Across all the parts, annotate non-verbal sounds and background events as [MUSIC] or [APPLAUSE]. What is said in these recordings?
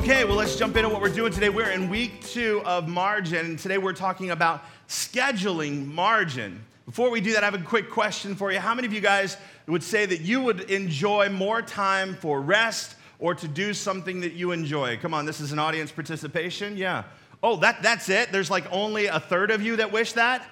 Okay, well, let's jump into what we're doing today. We're in week two of margin, and today we're talking about scheduling margin. Before we do that, I have a quick question for you. How many of you guys would say that you would enjoy more time for rest or to do something that you enjoy? Come on, this is an audience participation. Yeah. Oh, that, that's it? There's like only a third of you that wish that?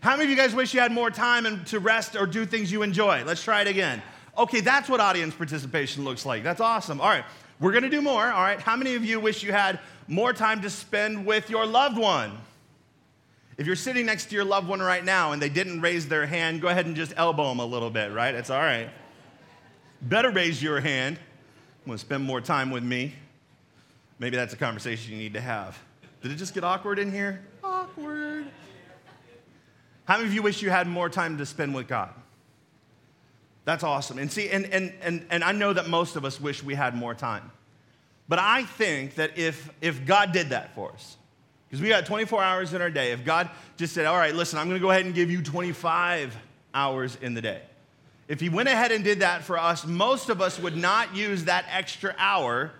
How many of you guys wish you had more time and to rest or do things you enjoy? Let's try it again. Okay, that's what audience participation looks like. That's awesome. All right. We're to do more, all right? How many of you wish you had more time to spend with your loved one? If you're sitting next to your loved one right now and they didn't raise their hand, go ahead and just elbow them a little bit, right? It's all right. Better raise your hand. Want to spend more time with me? Maybe that's a conversation you need to have. Did it just get awkward in here? Awkward. How many of you wish you had more time to spend with God? That's awesome. And see, and, and, and, and I know that most of us wish we had more time. But I think that if, if God did that for us, because we got 24 hours in our day, if God just said, all right, listen, I'm going to go ahead and give you 25 hours in the day. If He went ahead and did that for us, most of us would not use that extra hour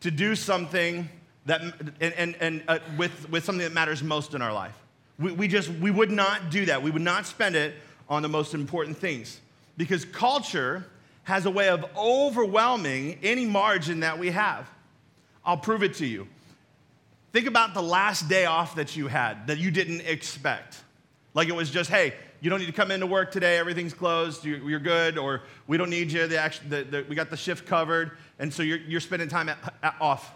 to do something that, and, and, and uh, with, with something that matters most in our life. We, we just, we would not do that. We would not spend it on the most important things because culture has a way of overwhelming any margin that we have. I'll prove it to you. Think about the last day off that you had that you didn't expect. Like it was just, hey, you don't need to come into work today, everything's closed, you're good, or we don't need you, the, the, the, we got the shift covered, and so you're, you're spending time at, at, off.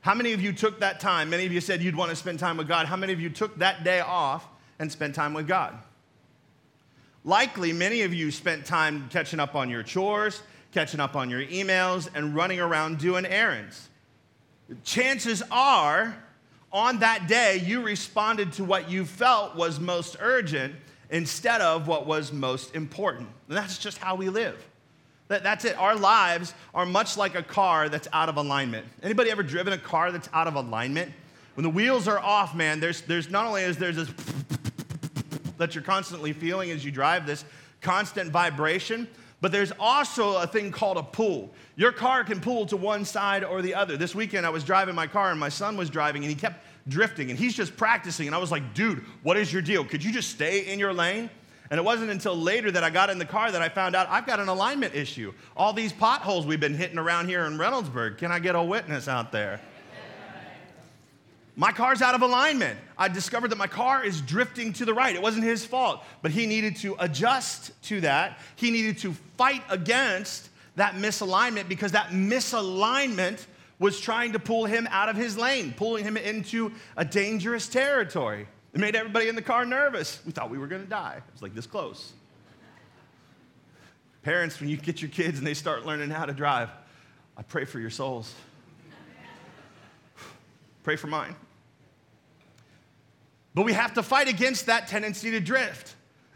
How many of you took that time? Many of you said you'd want to spend time with God. How many of you took that day off and spent time with God? Likely, many of you spent time catching up on your chores, catching up on your emails, and running around doing errands. Chances are, on that day, you responded to what you felt was most urgent instead of what was most important. And that's just how we live. That, that's it. Our lives are much like a car that's out of alignment. Anybody ever driven a car that's out of alignment? When the wheels are off, man, there's, there's not only is there this that you're constantly feeling as you drive, this constant vibration. But there's also a thing called a pull. Your car can pull to one side or the other. This weekend, I was driving my car and my son was driving and he kept drifting and he's just practicing. And I was like, dude, what is your deal? Could you just stay in your lane? And it wasn't until later that I got in the car that I found out I've got an alignment issue. All these potholes we've been hitting around here in Reynoldsburg. Can I get a witness out there? My car's out of alignment. I discovered that my car is drifting to the right. It wasn't his fault, but he needed to adjust to that. He needed to fight against that misalignment because that misalignment was trying to pull him out of his lane, pulling him into a dangerous territory. It made everybody in the car nervous. We thought we were going to die. It was like this close. Parents, when you get your kids and they start learning how to drive, I pray for your souls. pray for mine. But we have to fight against that tendency to drift.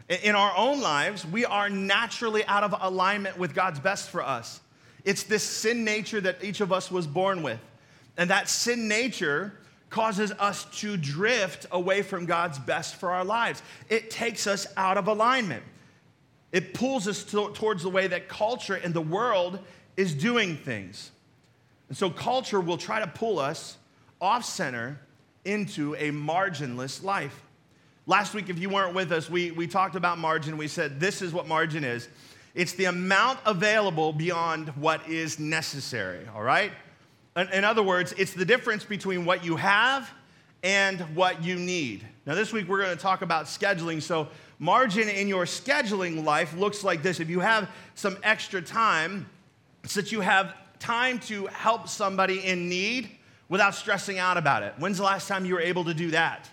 In our own lives, we are naturally out of alignment with God's best for us. It's this sin nature that each of us was born with. And that sin nature causes us to drift away from God's best for our lives. It takes us out of alignment. It pulls us to, towards the way that culture and the world is doing things. And so culture will try to pull us off center into a marginless life. Last week, if you weren't with us, we, we talked about margin. We said this is what margin is it's the amount available beyond what is necessary, all right? In, other words, it's the difference between what you have and what you need. Now, this week, we're going to talk about scheduling. So, margin in your scheduling life looks like this. If you have some extra time, that you have time to help somebody in need, without stressing out about it. When's the last time you were able to do that?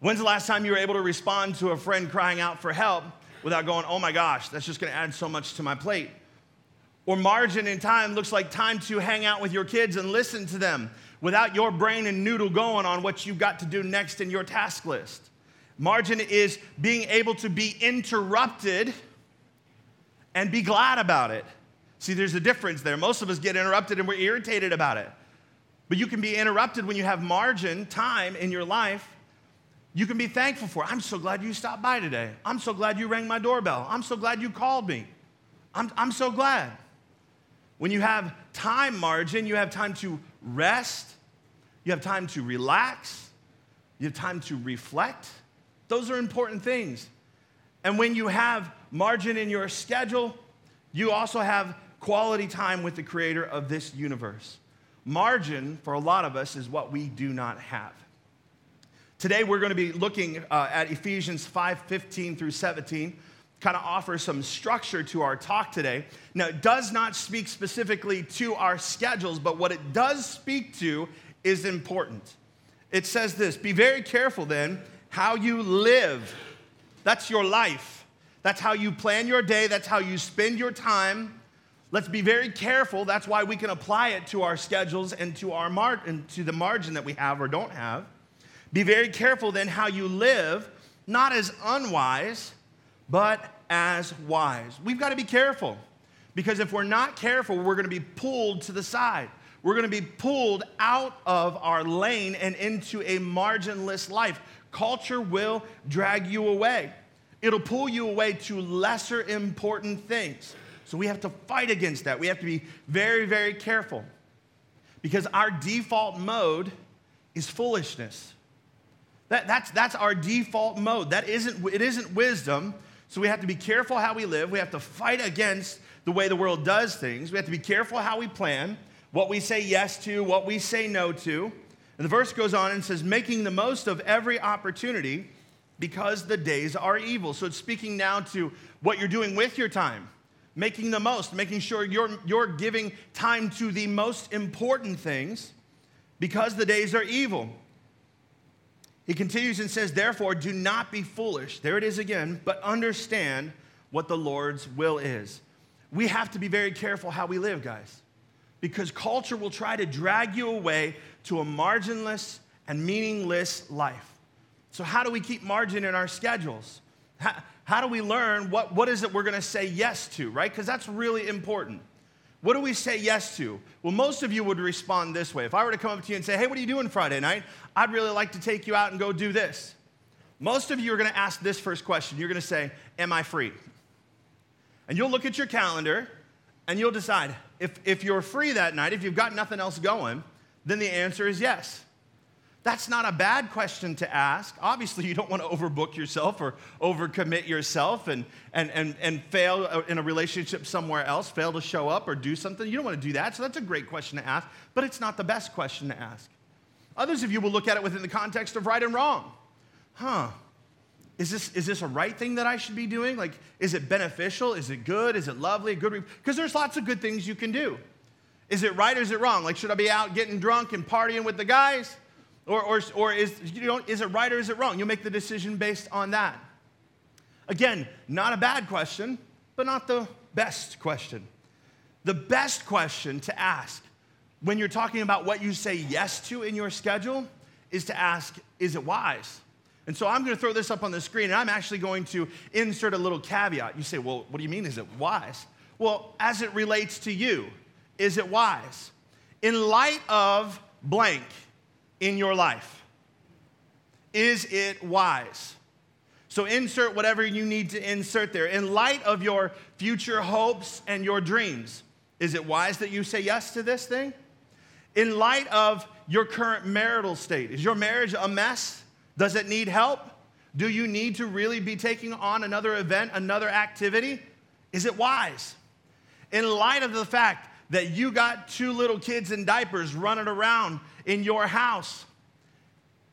When's the last time you were able to respond to a friend crying out for help without going, oh my gosh, that's just gonna add so much to my plate? Or margin in time looks like time to hang out with your kids and listen to them without your brain and noodle going on what you've got to do next in your task list. Margin is being able to be interrupted and be glad about it. See, there's a difference there. Most of us get interrupted and we're irritated about it. But you can be interrupted when you have margin, time in your life. You can be thankful for. I'm so glad you stopped by today. I'm so glad you rang my doorbell. I'm so glad you called me. I'm, I'm so glad. When you have time margin, you have time to rest, you have time to relax, you have time to reflect. Those are important things. And when you have margin in your schedule, you also have quality time with the creator of this universe. Margin, for a lot of us, is what we do not have. Today, we're going to be looking uh, at Ephesians 5 15 through 17, kind of offer some structure to our talk today. Now, it does not speak specifically to our schedules, but what it does speak to is important. It says this Be very careful then how you live. That's your life. That's how you plan your day. That's how you spend your time. Let's be very careful. That's why we can apply it to our schedules and to our mar- and to the margin that we have or don't have. Be very careful then how you live, not as unwise, but as wise. We've got to be careful because if we're not careful, we're going to be pulled to the side. We're going to be pulled out of our lane and into a marginless life. Culture will drag you away. It'll pull you away to lesser important things. So we have to fight against that. We have to be very, very careful because our default mode is foolishness. That, that's, that's our default mode. That isn't, it isn't wisdom. So we have to be careful how we live. We have to fight against the way the world does things. We have to be careful how we plan, what we say yes to, what we say no to. And the verse goes on and says, making the most of every opportunity because the days are evil. So it's speaking now to what you're doing with your time making the most, making sure you're, you're giving time to the most important things because the days are evil. He continues and says, Therefore, do not be foolish. There it is again, but understand what the Lord's will is. We have to be very careful how we live, guys, because culture will try to drag you away to a marginless and meaningless life. So, how do we keep margin in our schedules? How, how do we learn what, what is it we're going to say yes to, right? Because that's really important. What do we say yes to? Well, most of you would respond this way. If I were to come up to you and say, hey, what are you doing Friday night? I'd really like to take you out and go do this. Most of you are going to ask this first question. You're going to say, Am I free? And you'll look at your calendar and you'll decide if, if you're free that night, if you've got nothing else going, then the answer is yes. That's not a bad question to ask. Obviously, you don't want to overbook yourself or overcommit yourself and, and, and, and fail uh, in a relationship somewhere else, fail to show up or do something. You don't want to do that. So that's a great question to ask, but it's not the best question to ask. Others of you will look at it within the context of right and wrong. Huh, is this, is this a right thing that I should be doing? Like, is it beneficial? Is it good? Is it lovely? Good? Because there's lots of good things you can do. Is it right or is it wrong? Like, should I be out getting drunk and partying with the guys? Or, or, or is, you is it right or is it wrong? You'll make the decision based on that. Again, not a bad question, but not the best question. The best question to ask when you're talking about what you say yes to in your schedule is to ask, is it wise? And so I'm going to throw this up on the screen, and I'm actually going to insert a little caveat. You say, well, what do you mean, is it wise? Well, as it relates to you, is it wise? In light of blank, in your life? Is it wise? So insert whatever you need to insert there. In light of your future hopes and your dreams, is it wise that you say yes to this thing? In light of your current marital state, is your marriage a mess? Does it need help? Do you need to really be taking on another event, another activity? Is it wise? In light of the fact that you got two little kids in diapers running around in your house.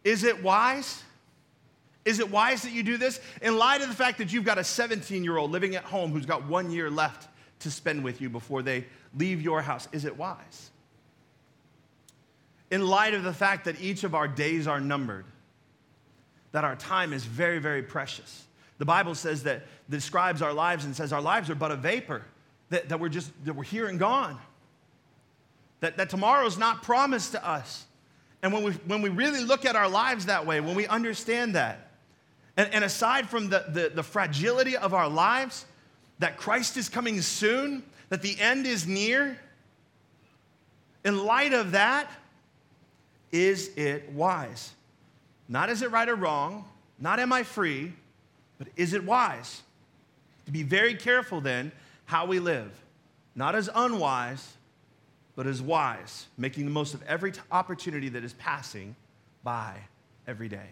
Is it wise? Is it wise that you do this? In light of the fact that you've got a 17 year old living at home who's got one year left to spend with you before they leave your house, is it wise? In light of the fact that each of our days are numbered, that our time is very, very precious. The Bible says that describes our lives and says our lives are but a vapor. that, that we're just that we're here and gone. That, that tomorrow is not promised to us. And when we, when we really look at our lives that way, when we understand that, and, and aside from the, the, the fragility of our lives, that Christ is coming soon, that the end is near, in light of that, is it wise? Not is it right or wrong, not am I free, but is it wise? To be very careful then how we live, not as unwise, but as wise, making the most of every opportunity that is passing by every day.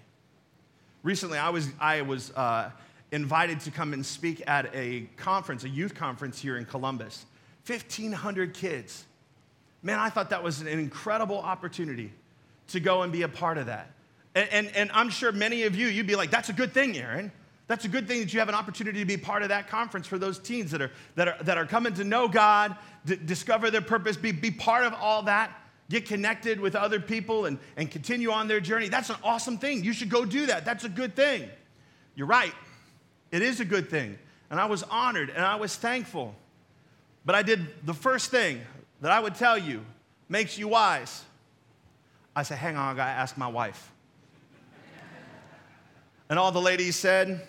Recently, I was, I was uh, invited to come and speak at a conference, a youth conference here in Columbus. 1,500 kids. Man, I thought that was an incredible opportunity to go and be a part of that. And, and, and, I'm sure many of you, you'd be like, that's a good thing, Aaron. That's a good thing that you have an opportunity to be part of that conference for those teens that are, that are, that are coming to know God, d- discover their purpose, be, be part of all that, get connected with other people, and, and continue on their journey. That's an awesome thing. You should go do that. That's a good thing. You're right. It is a good thing. And I was honored and I was thankful. But I did the first thing that I would tell you makes you wise. I said, hang on, I gotta ask my wife. and all the ladies said.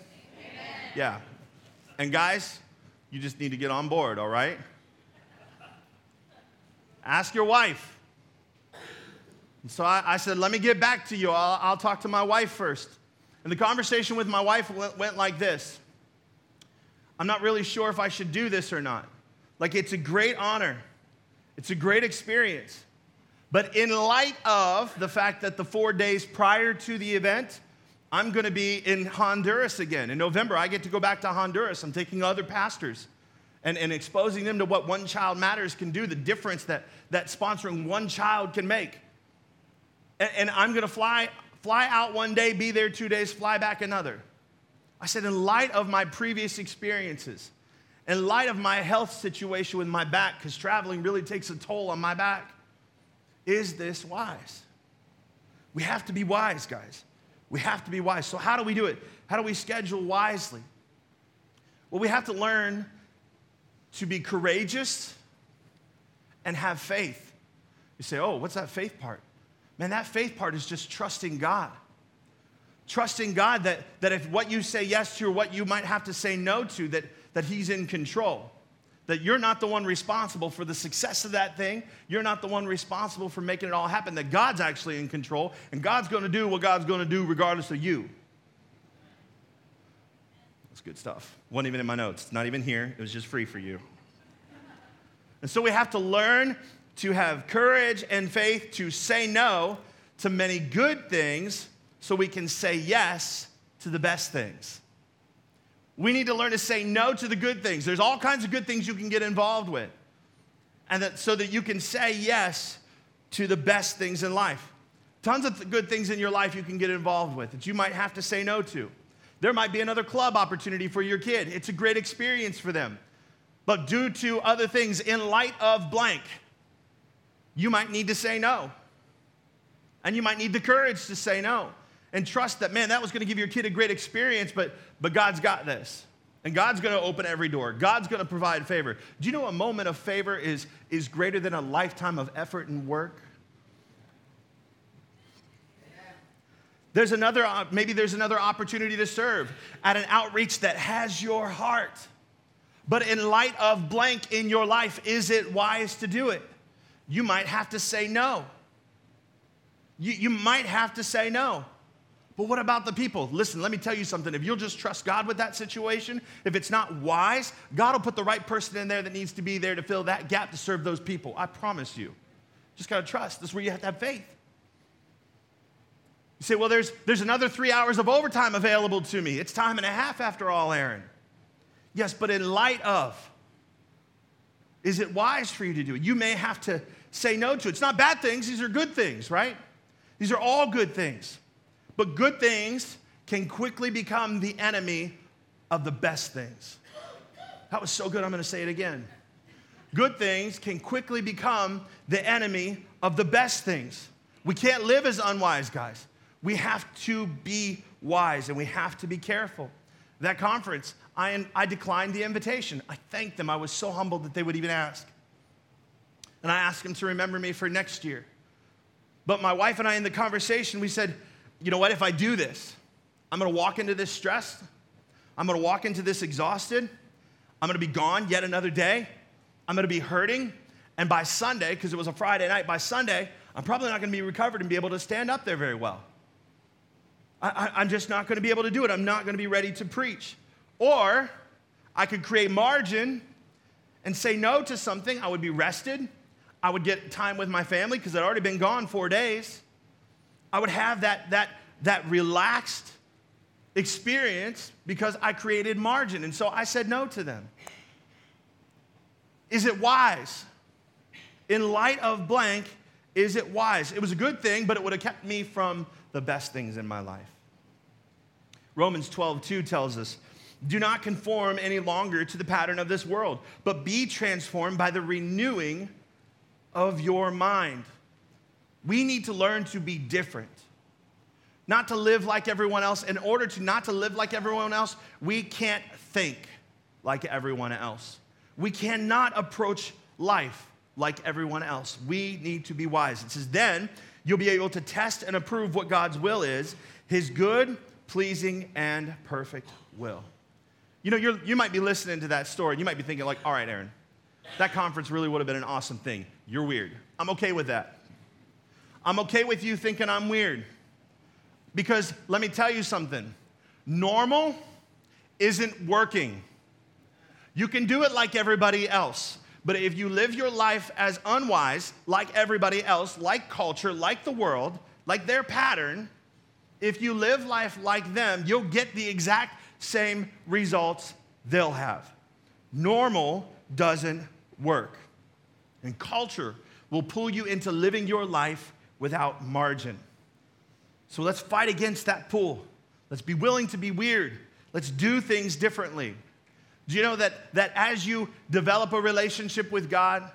Yeah. And guys, you just need to get on board, all right? Ask your wife. And so I, I, said, let me get back to you. I'll, I'll, talk to my wife first. And the conversation with my wife went, went like this I'm not really sure if I should do this or not. Like, it's a great honor, it's a great experience. But in light of the fact that the four days prior to the event, I'm going to be in Honduras again. In November, I get to go back to Honduras. I'm taking other pastors and, and exposing them to what One Child Matters can do, the difference that, that sponsoring one child can make. And, and I'm going to fly, fly out one day, be there two days, fly back another. I said, in light of my previous experiences, in light of my health situation with my back, because traveling really takes a toll on my back, is this wise? We have to be wise, guys. We have to be wise. So, how do we do it? How do we schedule wisely? Well, we have to learn to be courageous and have faith. You say, oh, what's that faith part? Man, that faith part is just trusting God. Trusting God that, that if what you say yes to or what you might have to say no to, that, that He's in control that you're not the one responsible for the success of that thing. You're not the one responsible for making it all happen, that God's actually in control, and God's going to do what God's going to do regardless of you. That's good stuff. Wasn't even in my notes, not even here. It was just free for you. And so we have to learn to have courage and faith to say no to many good things so we can say yes to the best things. We need to learn to say no to the good things. There's all kinds of good things you can get involved with. And that so that you can say yes to the best things in life. Tons of good things in your life you can get involved with that you might have to say no to. There might be another club opportunity for your kid. It's a great experience for them. But due to other things, in light of blank, you might need to say no. And you might need the courage to say no and trust that, man, that was going to give your kid a great experience, but, but God's got this. And God's going to open every door. God's going to provide favor. Do you know a moment of favor is, is greater than a lifetime of effort and work? There's another, maybe there's another opportunity to serve at an outreach that has your heart. But in light of blank in your life, is it wise to do it? You might have to say no. You, you might have to say no. But what about the people? Listen, let me tell you something. If you'll just trust God with that situation, if it's not wise, God will put the right person in there that needs to be there to fill that gap to serve those people. I promise you. Just got to trust. This is where you have to have faith. You say, well, there's, there's another three hours of overtime available to me. It's time and a half after all, Aaron. Yes, but in light of, is it wise for you to do it? You may have to say no to it. It's not bad things, these are good things, right? These are all good things. But good things can quickly become the enemy of the best things. That was so good, I'm gonna say it again. Good things can quickly become the enemy of the best things. We can't live as unwise, guys. We have to be wise and we have to be careful. that conference, I, I declined the invitation. I thanked them. I was so humbled that they would even ask. And I asked them to remember me for next year. But my wife and I, in the conversation, we said, you know what, if I do this, I'm gonna walk into this stressed, I'm gonna walk into this exhausted, I'm gonna be gone yet another day, I'm gonna be hurting, and by Sunday, because it was a Friday night, by Sunday, I'm probably not gonna be recovered and be able to stand up there very well. I, am just not gonna be able to do it. I'm not gonna be ready to preach. Or I could create margin and say no to something. I would be rested. I would get time with my family because I'd already been gone four days. I would have that, that, that relaxed experience because I created margin. And so I said no to them. Is it wise? In light of blank, is it wise? It was a good thing, but it would have kept me from the best things in my life. Romans 12, 2 tells us do not conform any longer to the pattern of this world, but be transformed by the renewing of your mind. We need to learn to be different, not to live like everyone else. In order to not to live like everyone else, we can't think like everyone else. We cannot approach life like everyone else. We need to be wise. It says, then you'll be able to test and approve what God's will is, his good, pleasing, and perfect will. You know, you you might be listening to that story you might be thinking, like, all right, Aaron, that conference really would have been an awesome thing. You're weird. I'm okay with that. I'm okay with you thinking I'm weird. Because let me tell you something normal isn't working. You can do it like everybody else. But if you live your life as unwise, like everybody else, like culture, like the world, like their pattern, if you live life like them, you'll get the exact same results they'll have. Normal doesn't work. And culture will pull you into living your life without margin. So let's fight against that pull. Let's be willing to be weird. Let's do things differently. Do you know that, that as you develop a relationship with God,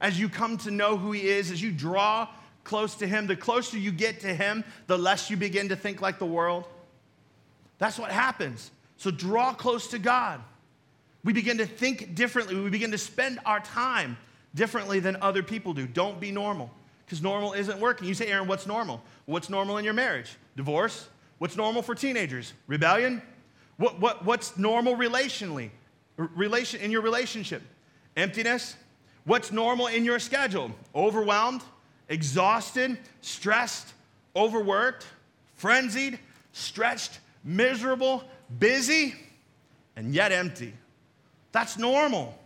as you come to know who He is, as you draw close to Him, the closer you get to Him, the less you begin to think like the world? That's what happens. So draw close to God. We begin to think differently. We begin to spend our time differently than other people do. Don't be normal because normal isn't working. You say, Aaron, what's normal? What's normal in your marriage? Divorce? What's normal for teenagers? Rebellion? What, what, what's normal relationally? Relation, in your relationship? Emptiness? What's normal in your schedule? Overwhelmed? Exhausted? Stressed? Overworked? Frenzied? Stretched? Miserable? busy and yet empty. That's normal.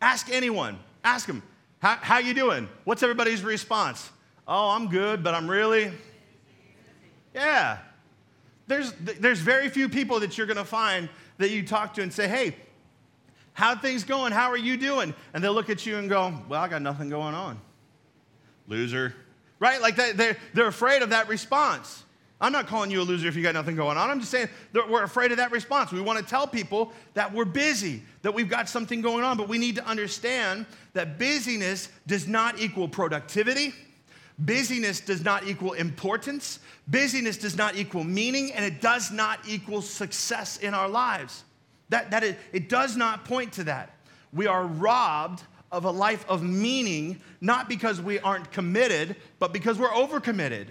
Ask anyone. Ask them, how, how you doing? What's everybody's response? Oh, I'm good, but I'm really, yeah. There's, there's very few people that you're going to find that you talk to and say, hey, how things going? How are you doing? And they'll look at you and go, well, I got nothing going on. Loser. Right? Like they're, they're afraid of that response. I'm not calling you a loser if you got nothing going on. I'm just saying that we're afraid of that response. We want to tell people that we're busy, that we've got something going on, but we need to understand that busyness does not equal productivity. Busyness does not equal importance. Busyness does not equal meaning, and it does not equal success in our lives. That, that it, it does not point to that. We are robbed of a life of meaning, not because we aren't committed, but because we're overcommitted.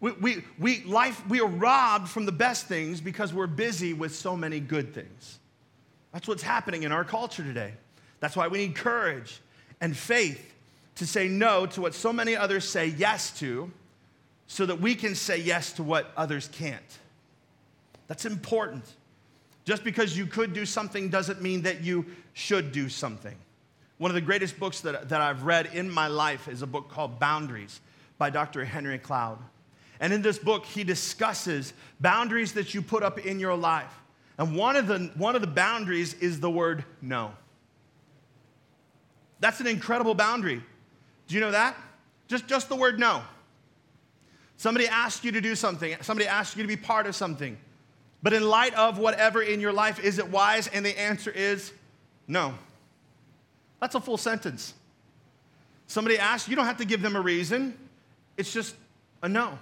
We, we, we, life, we are robbed from the best things because we're busy with so many good things. That's what's happening in our culture today. That's why we need courage and faith to say no to what so many others say yes to so that we can say yes to what others can't. That's important. Just because you could do something doesn't mean that you should do something. One of the greatest books that, that I've read in my life is a book called Boundaries by Dr. Henry Cloud. And in this book, he discusses boundaries that you put up in your life. And one of the, one of the boundaries is the word no. That's an incredible boundary. Do you know that? Just, just the word no. Somebody asks you to do something, somebody asks you to be part of something. But in light of whatever in your life, is it wise? And the answer is no. That's a full sentence. Somebody asks, you don't have to give them a reason, it's just a no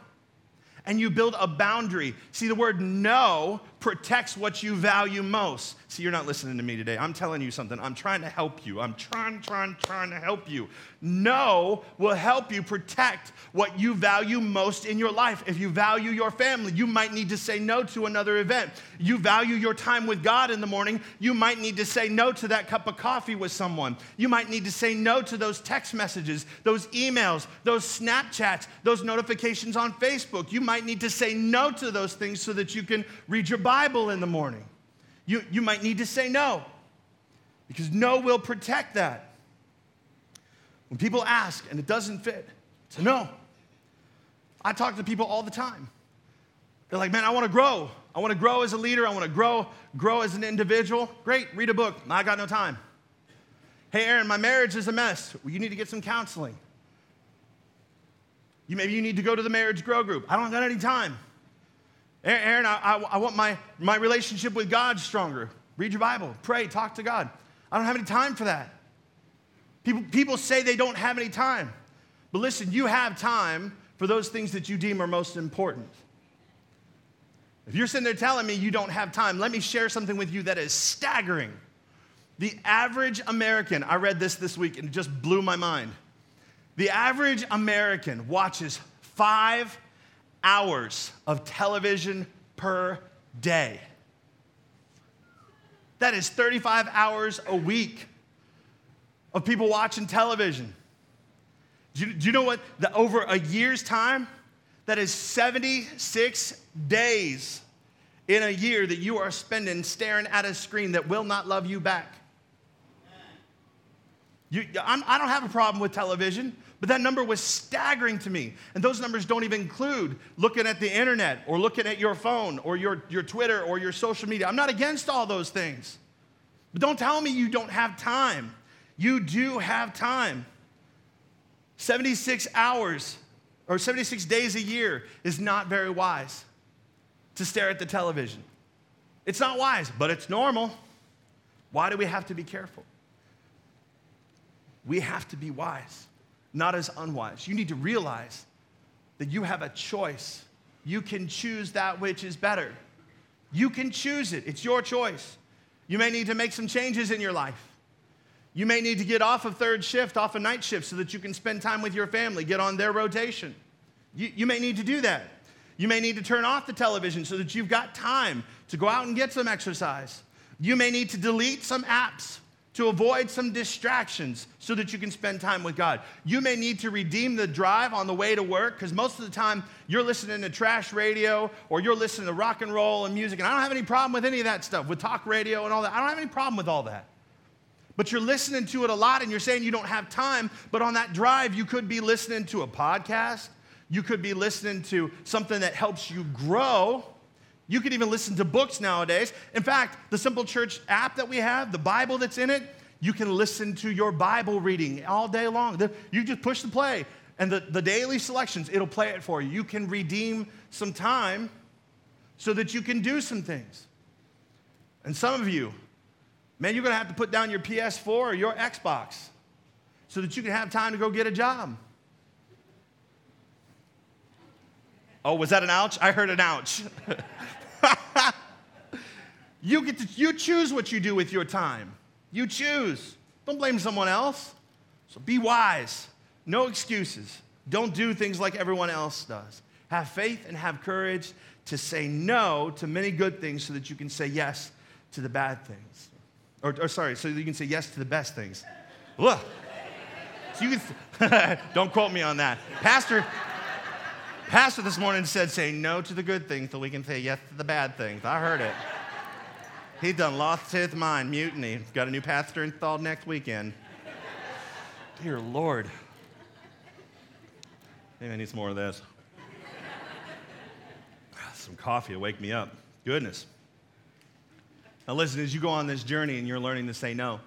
and you build a boundary. See, the word no protects what you value most. See, you're not listening to me today. I'm telling you something. I'm trying to help you. I'm trying, trying, trying to help you. No will help you protect what you value most in your life. If you value your family, you might need to say no to another event. You value your time with God in the morning, you might need to say no to that cup of coffee with someone. You might need to say no to those text messages, those emails, those Snapchats, those notifications on Facebook. You might need to say no to those things so that you can read your Bible in the morning. You, you might need to say no because no will protect that. When people ask and it doesn't fit, it's a no. I talk to people all the time. They're like, man, I want to grow. I want to grow as a leader. I want to grow, grow as an individual. Great, read a book. I got no time. Hey, Aaron, my marriage is a mess. Well, you need to get some counseling. You, maybe you need to go to the marriage grow group. I don't got any time. Aaron, I, I, I want my, my relationship with God stronger. Read your Bible, pray, talk to God. I don't have any time for that. People, people say they don't have any time. But listen, you have time for those things that you deem are most important. If you're sitting there telling me you don't have time, let me share something with you that is staggering. The average American, I read this this week and it just blew my mind. The average American watches five hours of television per day. That is 35 hours a week of people watching television. Do you, do you know what? The, over a year's time, that is 76 days in a year that you are spending staring at a screen that will not love you back. You, I do not have a problem with television, but that number was staggering to me. And those numbers don't even include looking at the internet or looking at your phone or your, your Twitter or your social media. I'm not against all those things. But don't tell me you don't have time. You do have time. 76 hours or 76 days a year is not very wise to stare at the television. It's not wise, but it's normal. Why do we have to be careful? We have to be wise, not as unwise. You need to realize that you have a choice. You can choose that which is better. You can choose it, it's your choice. You may need to make some changes in your life. You may need to get off of third shift, off a of night shift, so that you can spend time with your family, get on their rotation. You, you may need to do that. You may need to turn off the television so that you've got time to go out and get some exercise. You may need to delete some apps to avoid some distractions so that you can spend time with God. You may need to redeem the drive on the way to work because most of the time you're listening to trash radio or you're listening to rock and roll and music. And I don't have any problem with any of that stuff, with talk radio and all that. I don't have any problem with all that. But you're listening to it a lot and you're saying you don't have time. But on that drive, you could be listening to a podcast. You could be listening to something that helps you grow. You could even listen to books nowadays. In fact, the Simple Church app that we have, the Bible that's in it, you can listen to your Bible reading all day long. You just push the play, and the, the daily selections, it'll play it for you. You can redeem some time so that you can do some things. And some of you, Man, you're going to have to put down your PS4 or your Xbox so that you can have time to go get a job. Oh, was that an ouch? I heard an ouch. [LAUGHS] you get to you choose what you do with your time. You choose. Don't blame someone else. So be wise. No excuses. Don't do things like everyone else does. Have faith and have courage to say no to many good things so that you can say yes to the bad things. Or, or sorry, so you can say yes to the best things. Look. So you can, [LAUGHS] don't quote me on that. Pastor, Pastor this morning said, say no to the good things so we can say yes to the bad things. I heard it. He done lost his mind, mutiny. Got a new pastor installed next weekend. Dear Lord. Maybe I need some more of this. Ah, some coffee will wake me up. Goodness. Now, listen, as you go on this journey and you're learning to say no,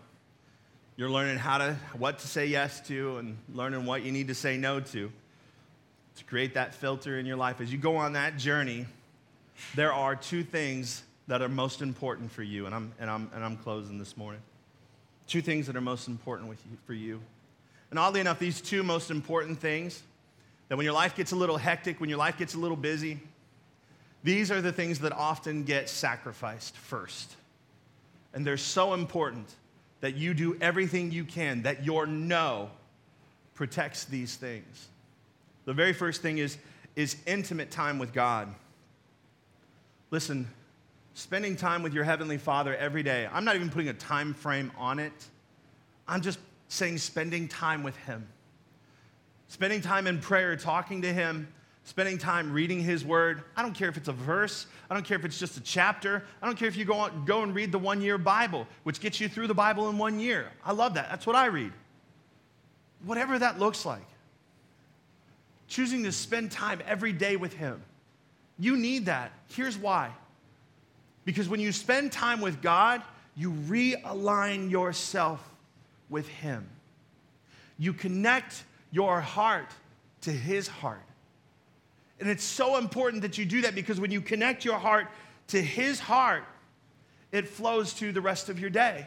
you're learning how to, what to say yes to and learning what you need to say no to to create that filter in your life. As you go on that journey, there are two things that are most important for you, and I'm, and I'm, and I'm closing this morning. Two things that are most important with you, for you. And oddly enough, these two most important things, that when your life gets a little hectic, when your life gets a little busy, these are the things that often get sacrificed first. And they're so important that you do everything you can, that your no protects these things. The very first thing is, is intimate time with God. Listen, spending time with your Heavenly Father every day, I'm not even putting a time frame on it. I'm just saying spending time with Him. Spending time in prayer, talking to Him, spending time reading His Word. I don't care if it's a verse, I don't care if it's just a chapter, I don't care if you go, on, go and read the one year Bible, which gets you through the Bible in one year. I love that. That's what I read. Whatever that looks like. Choosing to spend time every day with Him. You need that. Here's why. Because when you spend time with God, you realign yourself with Him. You connect your heart to His heart. And it's so important that you do that because when you connect your heart to His heart, it flows to the rest of your day.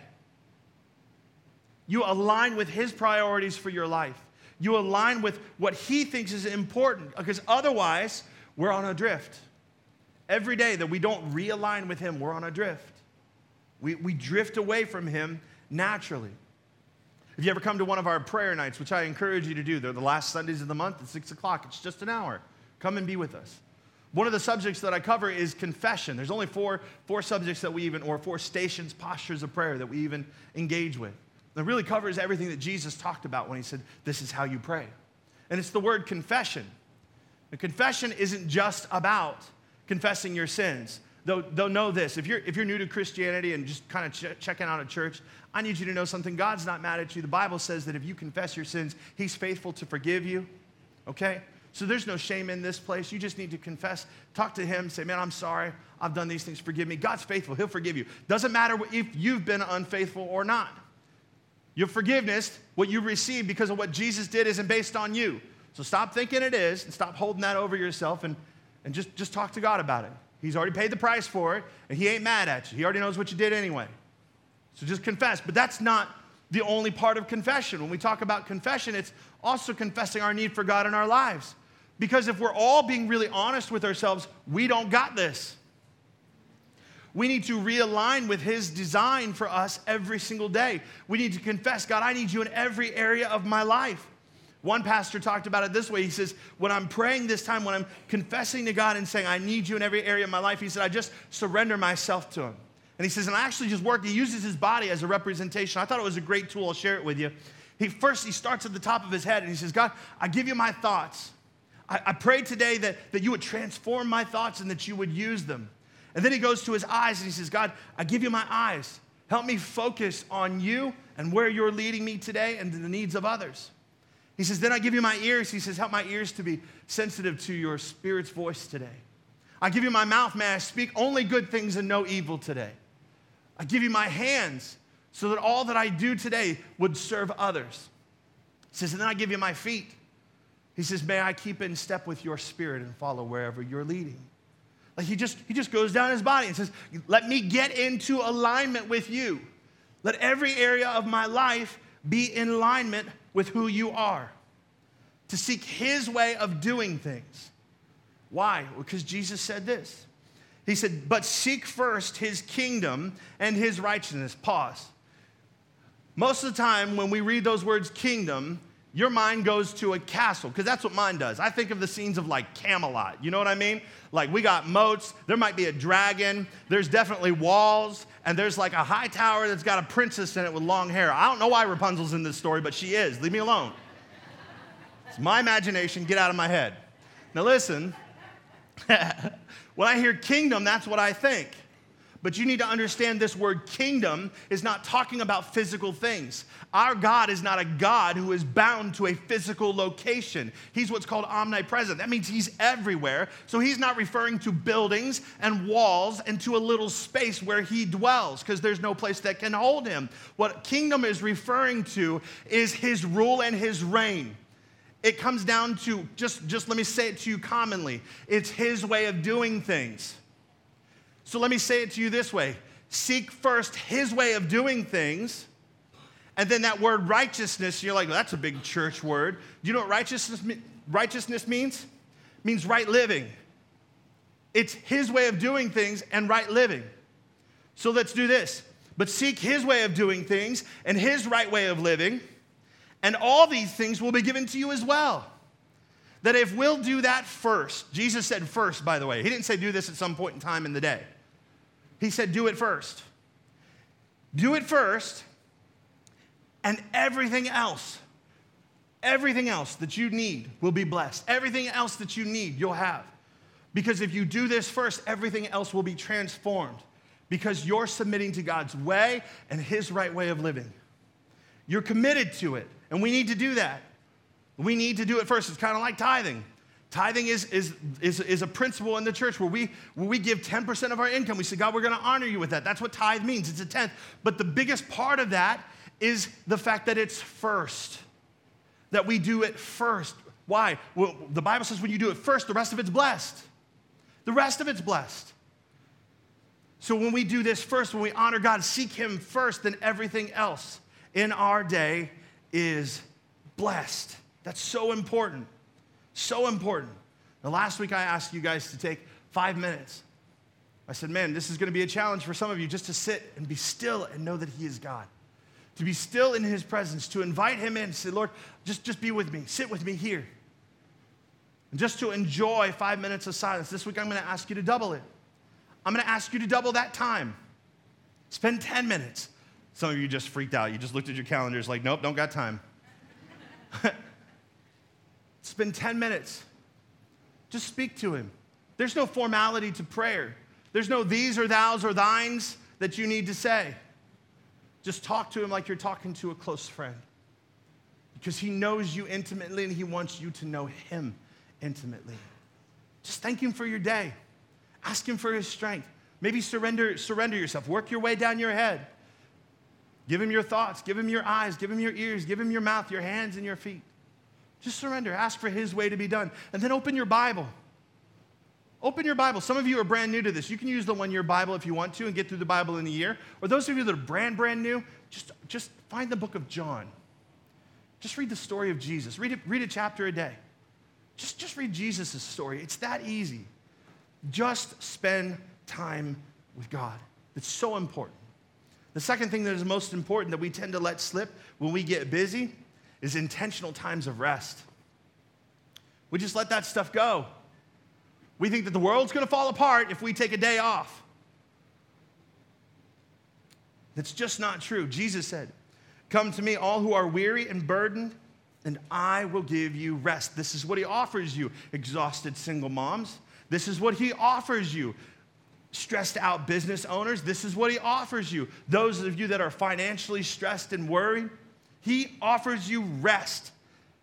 You align with His priorities for your life. You align with what He thinks is important because otherwise, we're on a drift. Every day that we don't realign with Him, we're on a drift. We, we drift away from Him naturally. If you ever come to one of our prayer nights, which I encourage you to do, they're the last Sundays of the month at 6 o'clock, it's just an hour. Come and be with us. One of the subjects that I cover is confession. There's only four, four subjects that we even, or four stations, postures of prayer that we even engage with. It really covers everything that Jesus talked about when he said, This is how you pray. And it's the word confession. The confession isn't just about confessing your sins. Though, though know this if you're, if you're new to Christianity and just kind of ch- checking out a church, I need you to know something. God's not mad at you. The Bible says that if you confess your sins, He's faithful to forgive you. Okay? So there's no shame in this place. You just need to confess, talk to Him, say, Man, I'm sorry. I've done these things. Forgive me. God's faithful. He'll forgive you. Doesn't matter if you've been unfaithful or not. Your forgiveness, what you receive because of what Jesus did, isn't based on you. So stop thinking it is and stop holding that over yourself and, and just, just talk to God about it. He's already paid the price for it, and He ain't mad at you. He already knows what you did anyway. So just confess. But that's not the only part of confession. When we talk about confession, it's also confessing our need for God in our lives. Because if we're all being really honest with ourselves, we don't got this. We need to realign with His design for us every single day. We need to confess, God, I need you in every area of my life. One pastor talked about it this way. He says, When I'm praying this time, when I'm confessing to God and saying, I need you in every area of my life, he said, I just surrender myself to Him. And he says, and I actually just work, he uses his body as a representation. I thought it was a great tool. I'll share it with you. He first, he starts at the top of his head and he says, God, I give you my thoughts. I, I pray today that, that you would transform my thoughts and that you would use them. And then he goes to his eyes and he says, God, I give you my eyes. Help me focus on you and where you're leading me today and the needs of others. He says, Then I give you my ears. He says, Help my ears to be sensitive to your spirit's voice today. I give you my mouth. May I speak only good things and no evil today. I give you my hands so that all that I do today would serve others. He says, and then I give you my feet. He says, may I keep in step with your spirit and follow wherever you're leading. Like he just, he just goes down his body and says, let me get into alignment with you. Let every area of my life be in alignment with who you are. To seek his way of doing things. Why? Because Jesus said this. He said, But seek first his kingdom and his righteousness. Pause. Most of the time, when we read those words kingdom, your mind goes to a castle, because that's what mine does. I think of the scenes of like Camelot. You know what I mean? Like we got moats, there might be a dragon, there's definitely walls, and there's like a high tower that's got a princess in it with long hair. I don't know why Rapunzel's in this story, but she is. Leave me alone. It's my imagination, get out of my head. Now listen. [LAUGHS] When I hear kingdom, that's what I think. But you need to understand this word kingdom is not talking about physical things. Our God is not a God who is bound to a physical location. He's what's called omnipresent. That means he's everywhere. So he's not referring to buildings and walls and to a little space where he dwells because there's no place that can hold him. What kingdom is referring to is his rule and his reign. It comes down to just, just let me say it to you commonly it's his way of doing things. So let me say it to you this way seek first his way of doing things. And then that word righteousness, you're like, well, that's a big church word. Do you know what righteousness, righteousness means? It means right living. It's His way of doing things and right living. So let's do this. But seek His way of doing things and His right way of living, and all these things will be given to you as well. That if we'll do that first, Jesus said first, by the way. He didn't say do this at some point in time in the day. He said do it first. Do it first, and everything else, everything else that you need will be blessed. Everything else that you need, you'll have. Because if you do this first, everything else will be transformed because you're submitting to God's way and His right way of living. You're committed to it, and we need to do that. We need to do it first. It's kind of like tithing. Tithing is, is, is, is a principle in the church where we, where we give 10% of our income. We say, God, we're going to honor you with that. That's what tithe means. It's a tenth. But the biggest part of that is the fact that it's first, that we do it first. Why? Well, the Bible says when you do it first, the rest of it's blessed. The rest of it's blessed. So when we do this first, when we honor God, seek Him first, then everything else in our day is blessed. That's so important. So important. Now, last week I asked you guys to take five minutes. I said, man, this is going to be a challenge for some of you just to sit and be still and know that He is God. To be still in His presence, to invite Him in, say, Lord, just, just be with me, sit with me here. And just to enjoy five minutes of silence. This week I'm going to ask you to double it. I'm going to ask you to double that time. Spend 10 minutes. Some of you just freaked out. You just looked at your calendars like, nope, don't got time. [LAUGHS] Spend 10 minutes. Just speak to him. There's no formality to prayer. There's no these or thous or thines that you need to say. Just talk to him like you're talking to a close friend. Because he knows you intimately and he wants you to know him intimately. Just thank him for your day. Ask him for his strength. Maybe surrender, surrender yourself. Work your way down your head. Give him your thoughts. Give him your eyes. Give him your ears. Give him your mouth, your hands, and your feet. Just surrender. Ask for his way to be done. And then open your Bible. Open your Bible. Some of you are brand new to this. You can use the one year Bible if you want to and get through the Bible in a year. Or those of you that are brand, brand new, just, just find the book of John. Just read the story of Jesus. Read, it, read a chapter a day. Just, just read Jesus' story. It's that easy. Just spend time with God. It's so important. The second thing that is most important that we tend to let slip when we get busy is intentional times of rest. We just let that stuff go. We think that the world's gonna fall apart if we take a day off. That's just not true. Jesus said, Come to me, all who are weary and burdened, and I will give you rest. This is what he offers you, exhausted single moms. This is what he offers you. Stressed out business owners, this is what he offers you. Those of you that are financially stressed and worried, he offers you rest.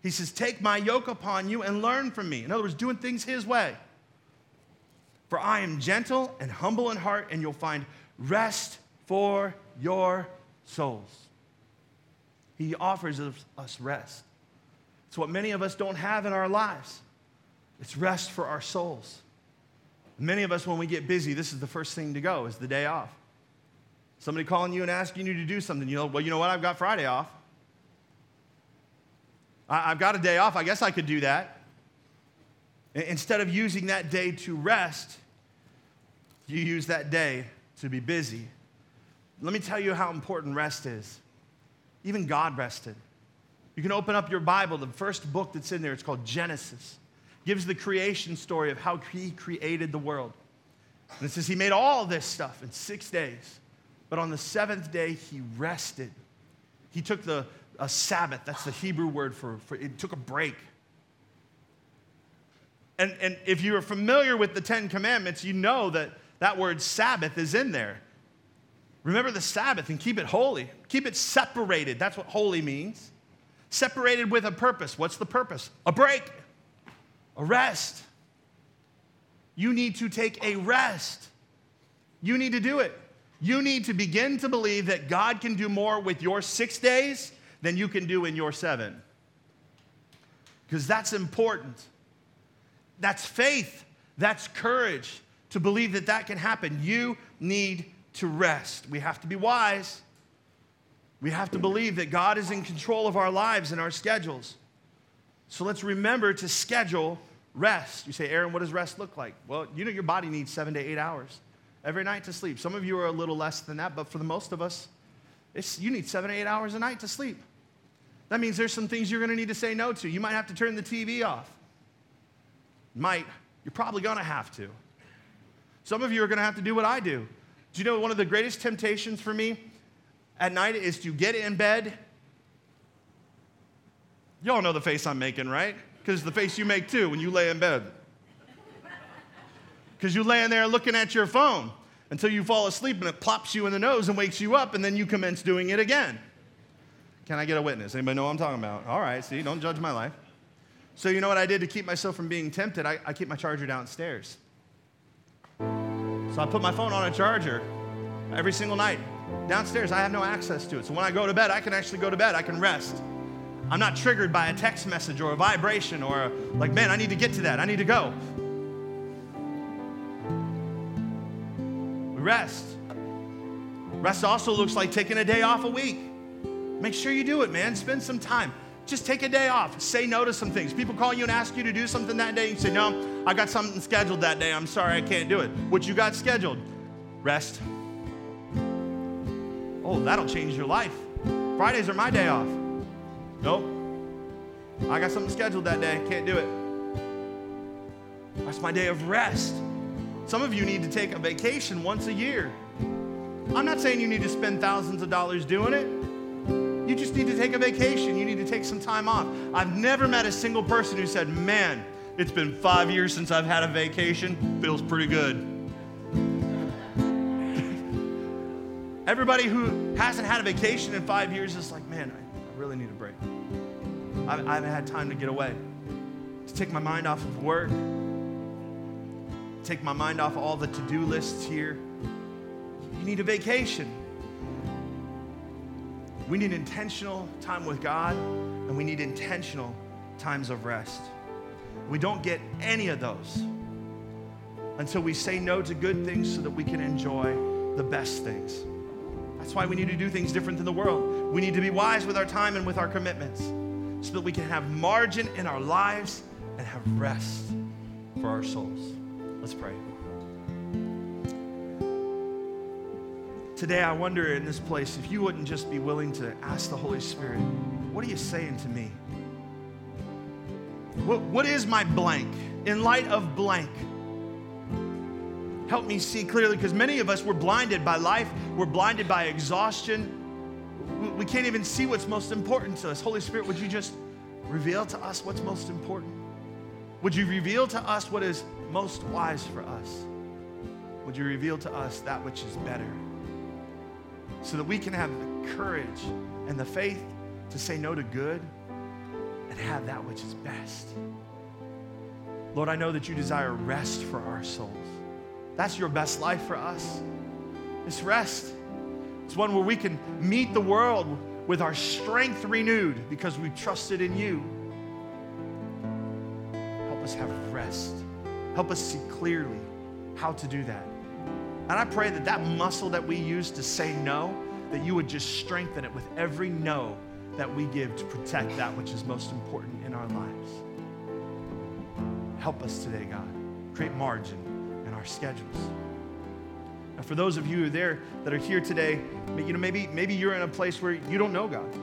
He says, Take my yoke upon you and learn from me. In other words, doing things his way. For I am gentle and humble in heart, and you'll find rest for your souls. He offers us rest. It's what many of us don't have in our lives. It's rest for our souls. Many of us, when we get busy, this is the first thing to go, is the day off. Somebody calling you and asking you to do something. You know, well, you know what? I've got Friday off. I, have got a day off. I guess I could do that. Instead of using that day to rest, you use that day to be busy. Let me tell you how important rest is. Even God rested. You can open up your Bible, the first book that's in there, it's called Genesis gives the creation story of how he created the world. And it says he made all this stuff in six days. But on the seventh day, he rested. He took the a Sabbath, that's the Hebrew word for, for it took a break. And, and if you're familiar with the Ten Commandments, you know that that word Sabbath is in there. Remember the Sabbath and keep it holy. Keep it separated. That's what holy means. Separated with a purpose. What's the purpose? A break a rest. You need to take a rest. You need to do it. You need to begin to believe that God can do more with your six days than you can do in your seven. Because that's important. That's faith. That's courage to believe that that can happen. You need to rest. We have to be wise. We have to believe that God is in control of our lives and our schedules. So let's remember to schedule Rest. You say, Aaron, what does rest look like? Well, you know your body needs seven to eight hours every night to sleep. Some of you are a little less than that, but for the most of us, you need seven or eight hours a night to sleep. That means there's some things you're going to need to say no to. You might have to turn the TV off. Might. You're probably going to have to. Some of you are going to have to do what I do. Do you know one of the greatest temptations for me at night is to get in bed? Y'all know the face I'm making, right? because the face you make too when you lay in bed. Because you're laying there looking at your phone until you fall asleep and it plops you in the nose and wakes you up, and then you commence doing it again. Can I get a witness? Anybody know what I'm talking about? All right, see, don't judge my life. So, you know what I did to keep myself from being tempted? I, I keep my charger downstairs. So, I put my phone on a charger every single night. Downstairs, I have no access to it. So, when I go to bed, I can actually go to bed, I can rest. I'm not triggered by a text message or a vibration or a, like, man, I need to get to that. I need to go. Rest. Rest also looks like taking a day off a week. Make sure you do it, man. Spend some time. Just take a day off. Say no to some things. People call you and ask you to do something that day. You say, No, I got something scheduled that day. I'm sorry, I can't do it. What you got scheduled? Rest. Oh, that'll change your life. Fridays are my day off. Nope. I got something scheduled that day. Can't do it. That's my day of rest. Some of you need to take a vacation once a year. I'm not saying you need to spend thousands of dollars doing it. You just need to take a vacation. You need to take some time off. I've never met a single person who said, Man, it's been five years since I've had a vacation. Feels pretty good. [LAUGHS] Everybody who hasn't had a vacation in five years is like, Man, I really need a break. I, haven't had time to get away. To take my mind off of work, take my mind off all the to do lists here. You need a vacation. We need intentional time with God, and we need intentional times of rest. We don't get any of those until we say no to good things so that we can enjoy the best things. That's why we need to do things different than the world. We need to be wise with our time and with our commitments so that we can have margin in our lives and have rest for our souls. Let's pray. Today, I wonder in this place if you wouldn't just be willing to ask the Holy Spirit, What are you saying to me? What, what is my blank? In light of blank, Help me see clearly because many of us, we're blinded by life, we're blinded by exhaustion. We can't even see what's most important to us. Holy Spirit, would you just reveal to us what's most important? Would you reveal to us what is most wise for us? Would you reveal to us that which is better? So that we can have the courage and the faith to say no to good and have that which is best. Lord, I know that you desire rest for our souls. That's your best life for us. It's rest. It's one where we can meet the world with our strength renewed because we've trusted in you. Help us have rest. Help us see clearly how to do that. And I pray that that muscle that we use to say no, that you would just strengthen it with every no that we give to protect that which is most important in our lives. Help us today, God. Create margin in our schedules. Now, for those of you who are there that are here today, you know, maybe, maybe you're in a place where you don't know God.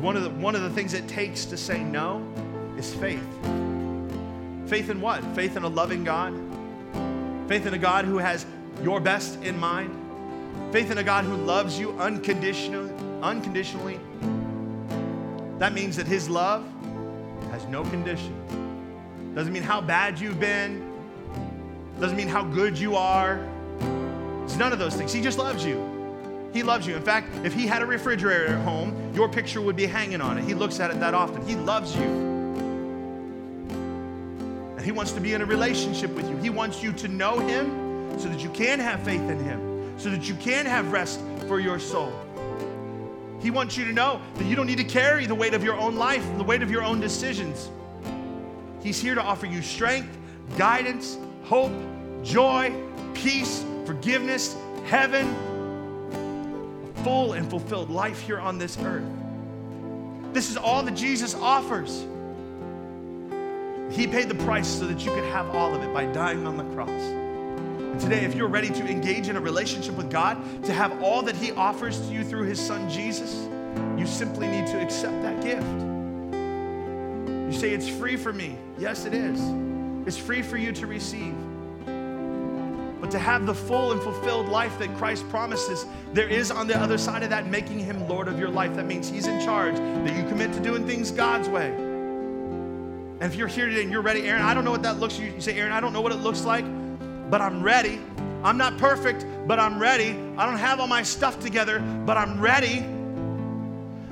One of, the, one of the things it takes to say no is faith. Faith in what? Faith in a loving God. Faith in a God who has your best in mind. Faith in a God who loves you unconditionally. unconditionally. That means that his love has no condition. Doesn't mean how bad you've been, doesn't mean how good you are. It's none of those things. He just loves you. He loves you. In fact, if he had a refrigerator at home, your picture would be hanging on it. He looks at it that often. He loves you. He wants to be in a relationship with you. He wants you to know him so that you can have faith in him, so that you can have rest for your soul. He wants you to know that you don't need to carry the weight of your own life, the weight of your own decisions. He's here to offer you strength, guidance, hope, joy, peace, forgiveness, heaven, a full and fulfilled life here on this earth. This is all that Jesus offers. He paid the price so that you could have all of it by dying on the cross. And today, if you're ready to engage in a relationship with God, to have all that He offers to you through His Son Jesus, you simply need to accept that gift. You say, It's free for me. Yes, it is. It's free for you to receive. But to have the full and fulfilled life that Christ promises, there is on the other side of that making him Lord of your life. That means he's in charge, that you commit to doing things God's way. And if you're here today and you're ready, Aaron, I don't know what that looks like. You say, Aaron, I don't know what it looks like, but I'm ready. I'm not perfect, but I'm ready. I don't have all my stuff together, but I'm ready.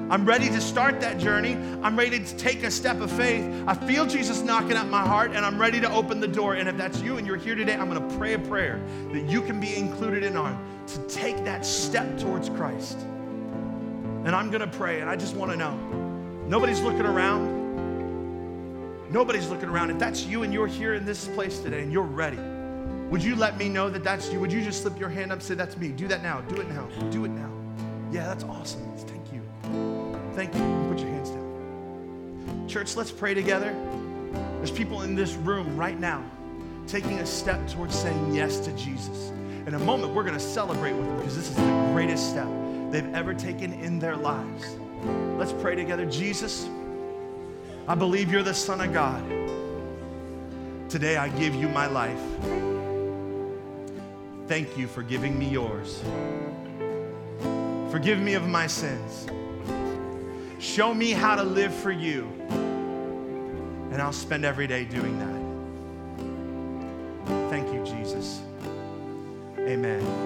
I'm ready to start that journey. I'm ready to take a step of faith. I feel Jesus knocking at my heart, and I'm ready to open the door. And if that's you and you're here today, I'm going to pray a prayer that you can be included in on to take that step towards Christ. And I'm going to pray, and I just want to know nobody's looking around. Nobody's looking around. If that's you and you're here in this place today and you're ready, would you let me know that that's you? Would you just slip your hand up and say, That's me? Do that now. Do it now. Do it now. Yeah, that's awesome. Thank you. Thank you. Put your hands down. Church, let's pray together. There's people in this room right now taking a step towards saying yes to Jesus. In a moment, we're going to celebrate with them because this is the greatest step they've ever taken in their lives. Let's pray together. Jesus, I believe you're the Son of God. Today, I give you my life. Thank you for giving me yours. Forgive me of my sins. Show me how to live for you. And I'll spend every day doing that. Thank you, Jesus. Amen.